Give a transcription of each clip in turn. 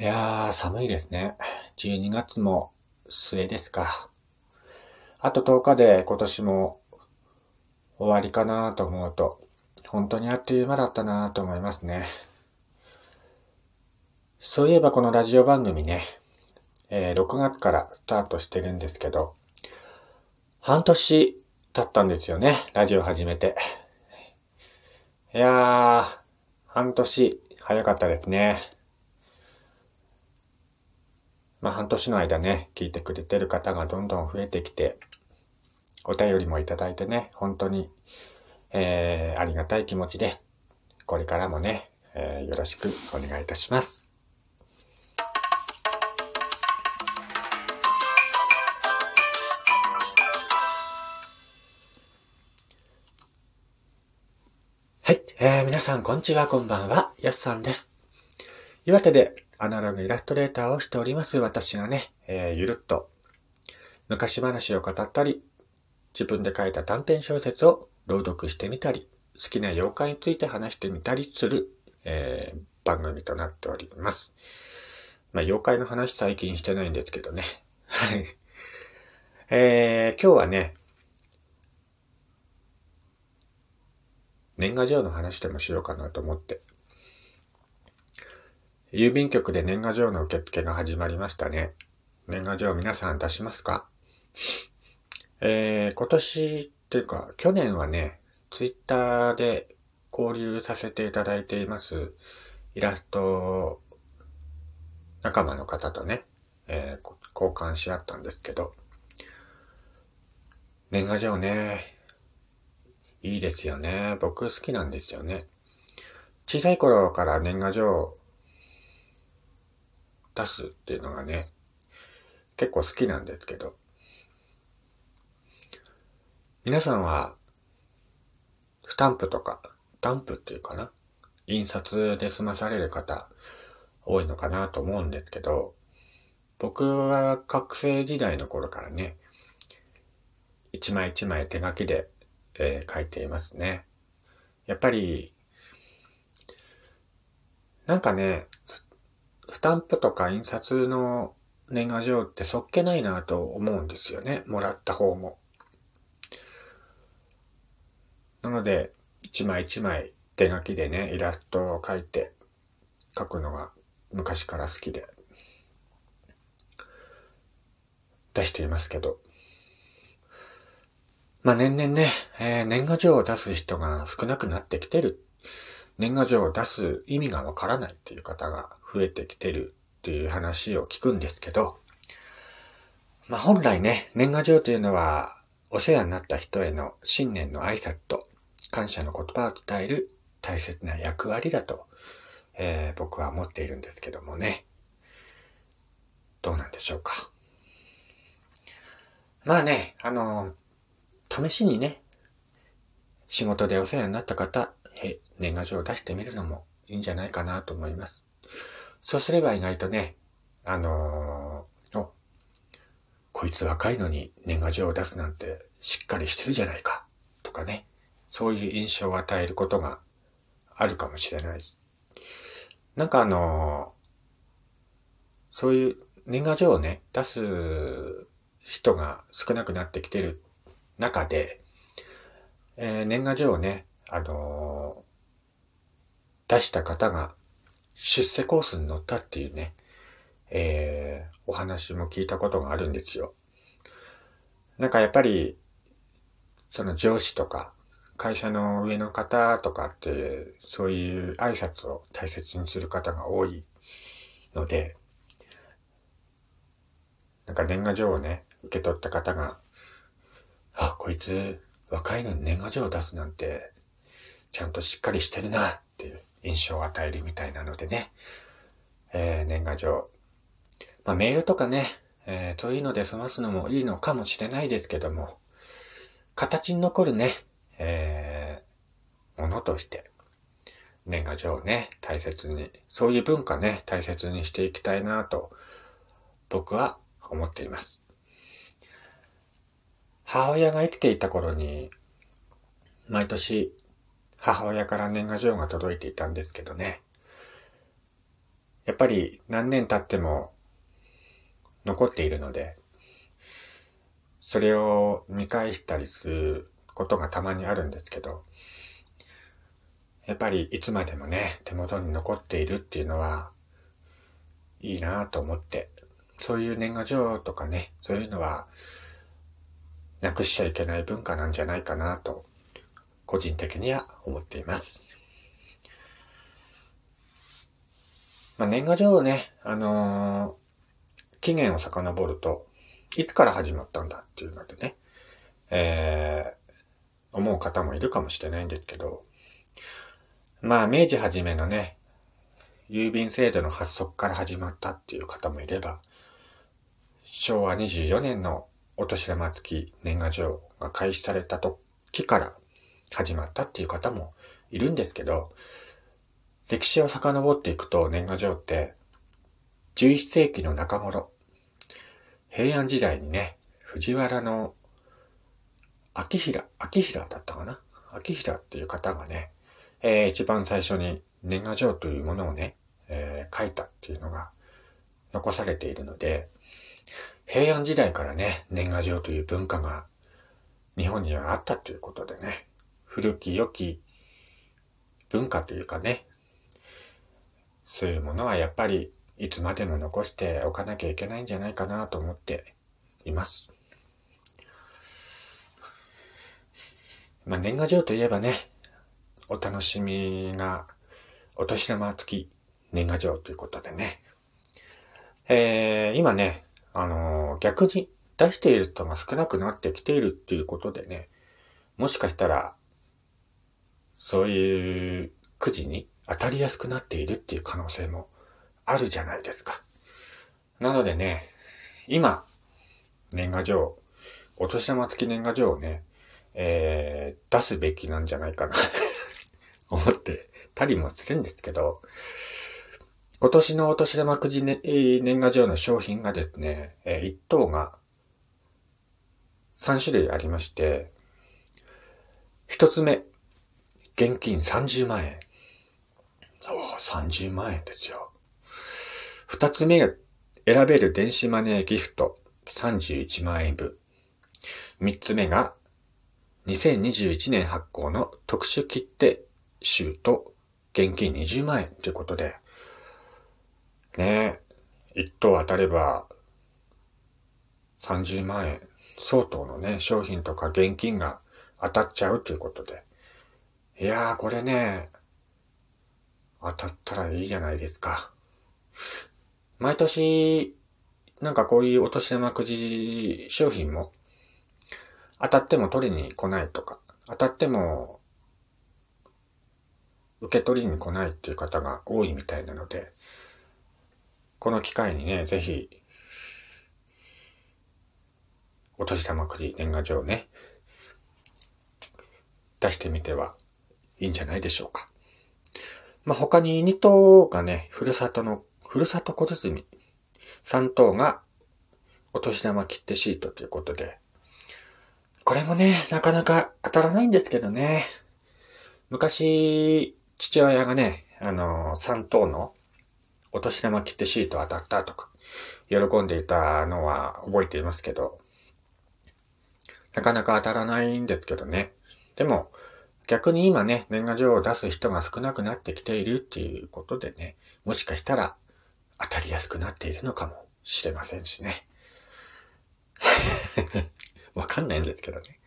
いやー、寒いですね。12月も末ですか。あと10日で今年も終わりかなと思うと、本当にあっという間だったなと思いますね。そういえばこのラジオ番組ね、えー、6月からスタートしてるんですけど、半年経ったんですよね、ラジオ始めて。いやー、半年早かったですね。まあ半年の間ね、聞いてくれてる方がどんどん増えてきて、お便りもいただいてね、本当に、えー、ありがたい気持ちです。これからもね、えー、よろしくお願いいたします。はい、えー、皆さん、こんにちは、こんばんは、やすさんです。岩手でアナログイラストレーターをしております私がね、えー、ゆるっと昔話を語ったり、自分で書いた短編小説を朗読してみたり、好きな妖怪について話してみたりする、えー、番組となっております。まあ、妖怪の話最近してないんですけどね。はい。えー、今日はね、年賀状の話でもしようかなと思って郵便局で年賀状の受付が始まりましたね。年賀状皆さん出しますか？えー、今年っていうか、去年はね、ツイッターで交流させていただいています、イラスト仲間の方とね、えー、交換し合ったんですけど、年賀状ね、いいですよね。僕好きなんですよね。小さい頃から年賀状出すっていうのがね、結構好きなんですけど、皆さんは、スタンプとか、ダンプっていうかな印刷で済まされる方多いのかなと思うんですけど、僕は学生時代の頃からね、一枚一枚手書きで、えー、書いていますね。やっぱり、なんかね、スタンプとか印刷の年賀状ってそっけないなと思うんですよね。もらった方も。なので、一枚一枚手書きでね、イラストを描いて書くのが昔から好きで出していますけど。まあ年々ね、えー、年賀状を出す人が少なくなってきてる。年賀状を出す意味がわからないっていう方が増えてきてるっていう話を聞くんですけど、まあ本来ね、年賀状というのは、お世話になった人への新年の挨拶と感謝の言葉を伝える大切な役割だと、えー、僕は思っているんですけどもね。どうなんでしょうか。まあね、あの試しにね、仕事でお世話になった方、年賀状を出してみるのもいいんじゃないかなと思います。そうすれば意外とね、あのー、お、こいつ若いのに年賀状を出すなんてしっかりしてるじゃないか、とかね、そういう印象を与えることがあるかもしれない。なんかあのー、そういう年賀状をね、出す人が少なくなってきてる中で、えー、年賀状をね、あのー、出した方が出世コースに乗ったっていうね、えー、お話も聞いたことがあるんですよ。なんかやっぱり、その上司とか、会社の上の方とかって、そういう挨拶を大切にする方が多いので、なんか年賀状をね、受け取った方が、あ、こいつ若いのに年賀状を出すなんて、ちゃんとしっかりしてるなっていう印象を与えるみたいなのでね、えー、年賀状。まあ、メールとかね、えー、そういうので済ますのもいいのかもしれないですけども、形に残るね、えー、ものとして、年賀状をね、大切に、そういう文化ね、大切にしていきたいなと、僕は思っています。母親が生きていた頃に、毎年母親から年賀状が届いていたんですけどね。やっぱり何年経っても残っているので、それを見返したりすることがたまにあるんですけど、やっぱりいつまでもね、手元に残っているっていうのは、いいなぁと思って、そういう年賀状とかね、そういうのは、なくしちゃいけない文化なんじゃないかなと、個人的には思っています。まあ、年賀状をね、あのー、期限を遡ると、いつから始まったんだっていうのでね、えー、思う方もいるかもしれないんですけど、まあ、明治初めのね、郵便制度の発足から始まったっていう方もいれば、昭和24年のお年玉付き年賀状が開始された時から始まったっていう方もいるんですけど、歴史を遡っていくと年賀状って、11世紀の中頃、平安時代にね、藤原の秋平、秋平だったかな？秋平っていう方がね、えー、一番最初に年賀状というものをね、えー、書いたっていうのが残されているので、平安時代からね、年賀状という文化が日本にはあったということでね、古き良き文化というかね、そういうものはやっぱりいつまでも残しておかなきゃいけないんじゃないかなと思っています。まあ年賀状といえばね、お楽しみがお年玉付き年賀状ということでね。えー、今ね、あのー、逆に出している人が少なくなってきているっていうことでね、もしかしたら、そういうくじに当たりやすくなっているっていう可能性もあるじゃないですか。なのでね、今、年賀状、お年玉付き年賀状をね、えー、出すべきなんじゃないかな 思ってたりもするんですけど、今年のお年玉くじ、ね、年賀状の商品がですね、えー、1等が3種類ありまして、1つ目、現金30万円。お30万円ですよ。2つ目が選べる電子マネーギフト31万円分。3つ目が2021年発行の特殊切手集と現金20万円ということで、ねえ、一等当たれば30万円相当のね、商品とか現金が当たっちゃうということで。いやー、これね、当たったらいいじゃないですか。毎年、なんかこういうお年玉くじ商品も、当たっても取りに来ないとか、当たっても受け取りに来ないっていう方が多いみたいなので、この機会にね、ぜひ、お年玉くじ年賀状ね、出してみてはいいんじゃないでしょうか。まあ、他に2頭がね、ふるさとの、ふるさと小包3頭がお年玉切手シートということで、これもね、なかなか当たらないんですけどね。昔、父親がね、あの、3頭のお年玉切手シート当たったとか、喜んでいたのは覚えていますけど、なかなか当たらないんですけどね。でも、逆に今ね、年賀状を出す人が少なくなってきているっていうことでね、もしかしたら当たりやすくなっているのかもしれませんしね。わかんないんですけどね。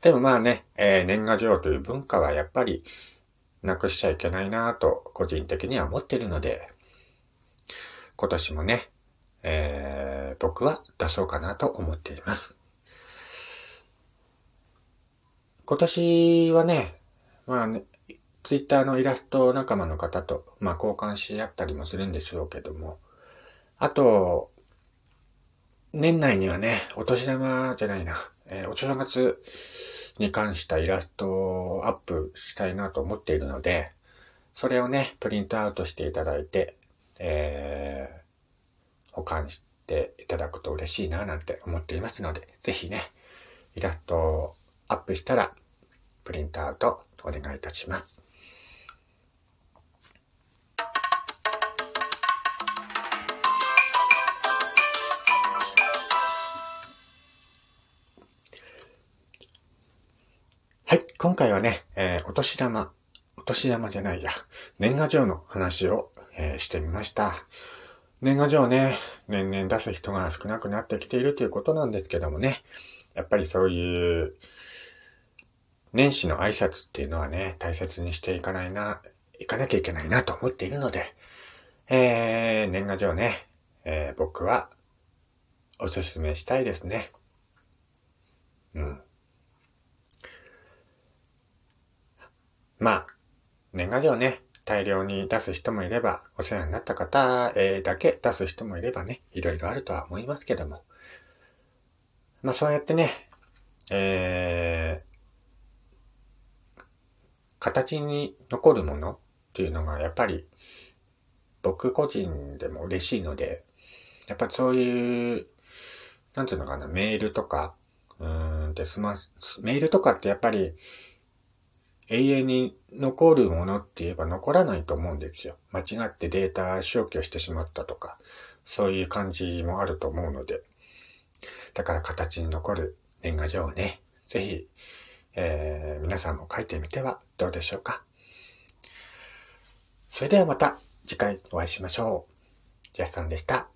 でもまあね、えー、年賀状という文化はやっぱりなくしちゃいけないなぁと個人的には思ってるので、今年もね、えー、僕は出そうかなと思っています。今年はね、まあね、ツイッターのイラスト仲間の方と、まあ、交換し合ったりもするんでしょうけども、あと、年内にはね、お年玉じゃないな、えー、お正月に関したイラストをアップしたいなと思っているので、それをね、プリントアウトしていただいて、えー、保管していただくと嬉しいななんて思っていますので、ぜひね、イラストをアップしたら、プリントアウトお願いいたします。はい、今回はね、えー、お年玉、お年玉じゃないや、年賀状の話を、えー、してみました。年賀状ね、年々出す人が少なくなってきているということなんですけどもね、やっぱりそういう、年始の挨拶っていうのはね、大切にしていかないな、いかなきゃいけないなと思っているので、えー、年賀状ね、えー、僕はおすすめしたいですね。うん。まあ、年賀状ね、大量に出す人もいれば、お世話になった方、えだけ出す人もいればね、いろいろあるとは思いますけども。まあそうやってね、えー、形に残るものっていうのがやっぱり僕個人でも嬉しいので、やっぱそういう、なんていうのかな、メールとか、うんで、スマ、メールとかってやっぱり永遠に残るものって言えば残らないと思うんですよ。間違ってデータ消去してしまったとか、そういう感じもあると思うので。だから形に残る年賀状をね、ぜひ、えー、皆さんも書いてみてはどうでしょうか。それではまた次回お会いしましょう。ジャスさんでした。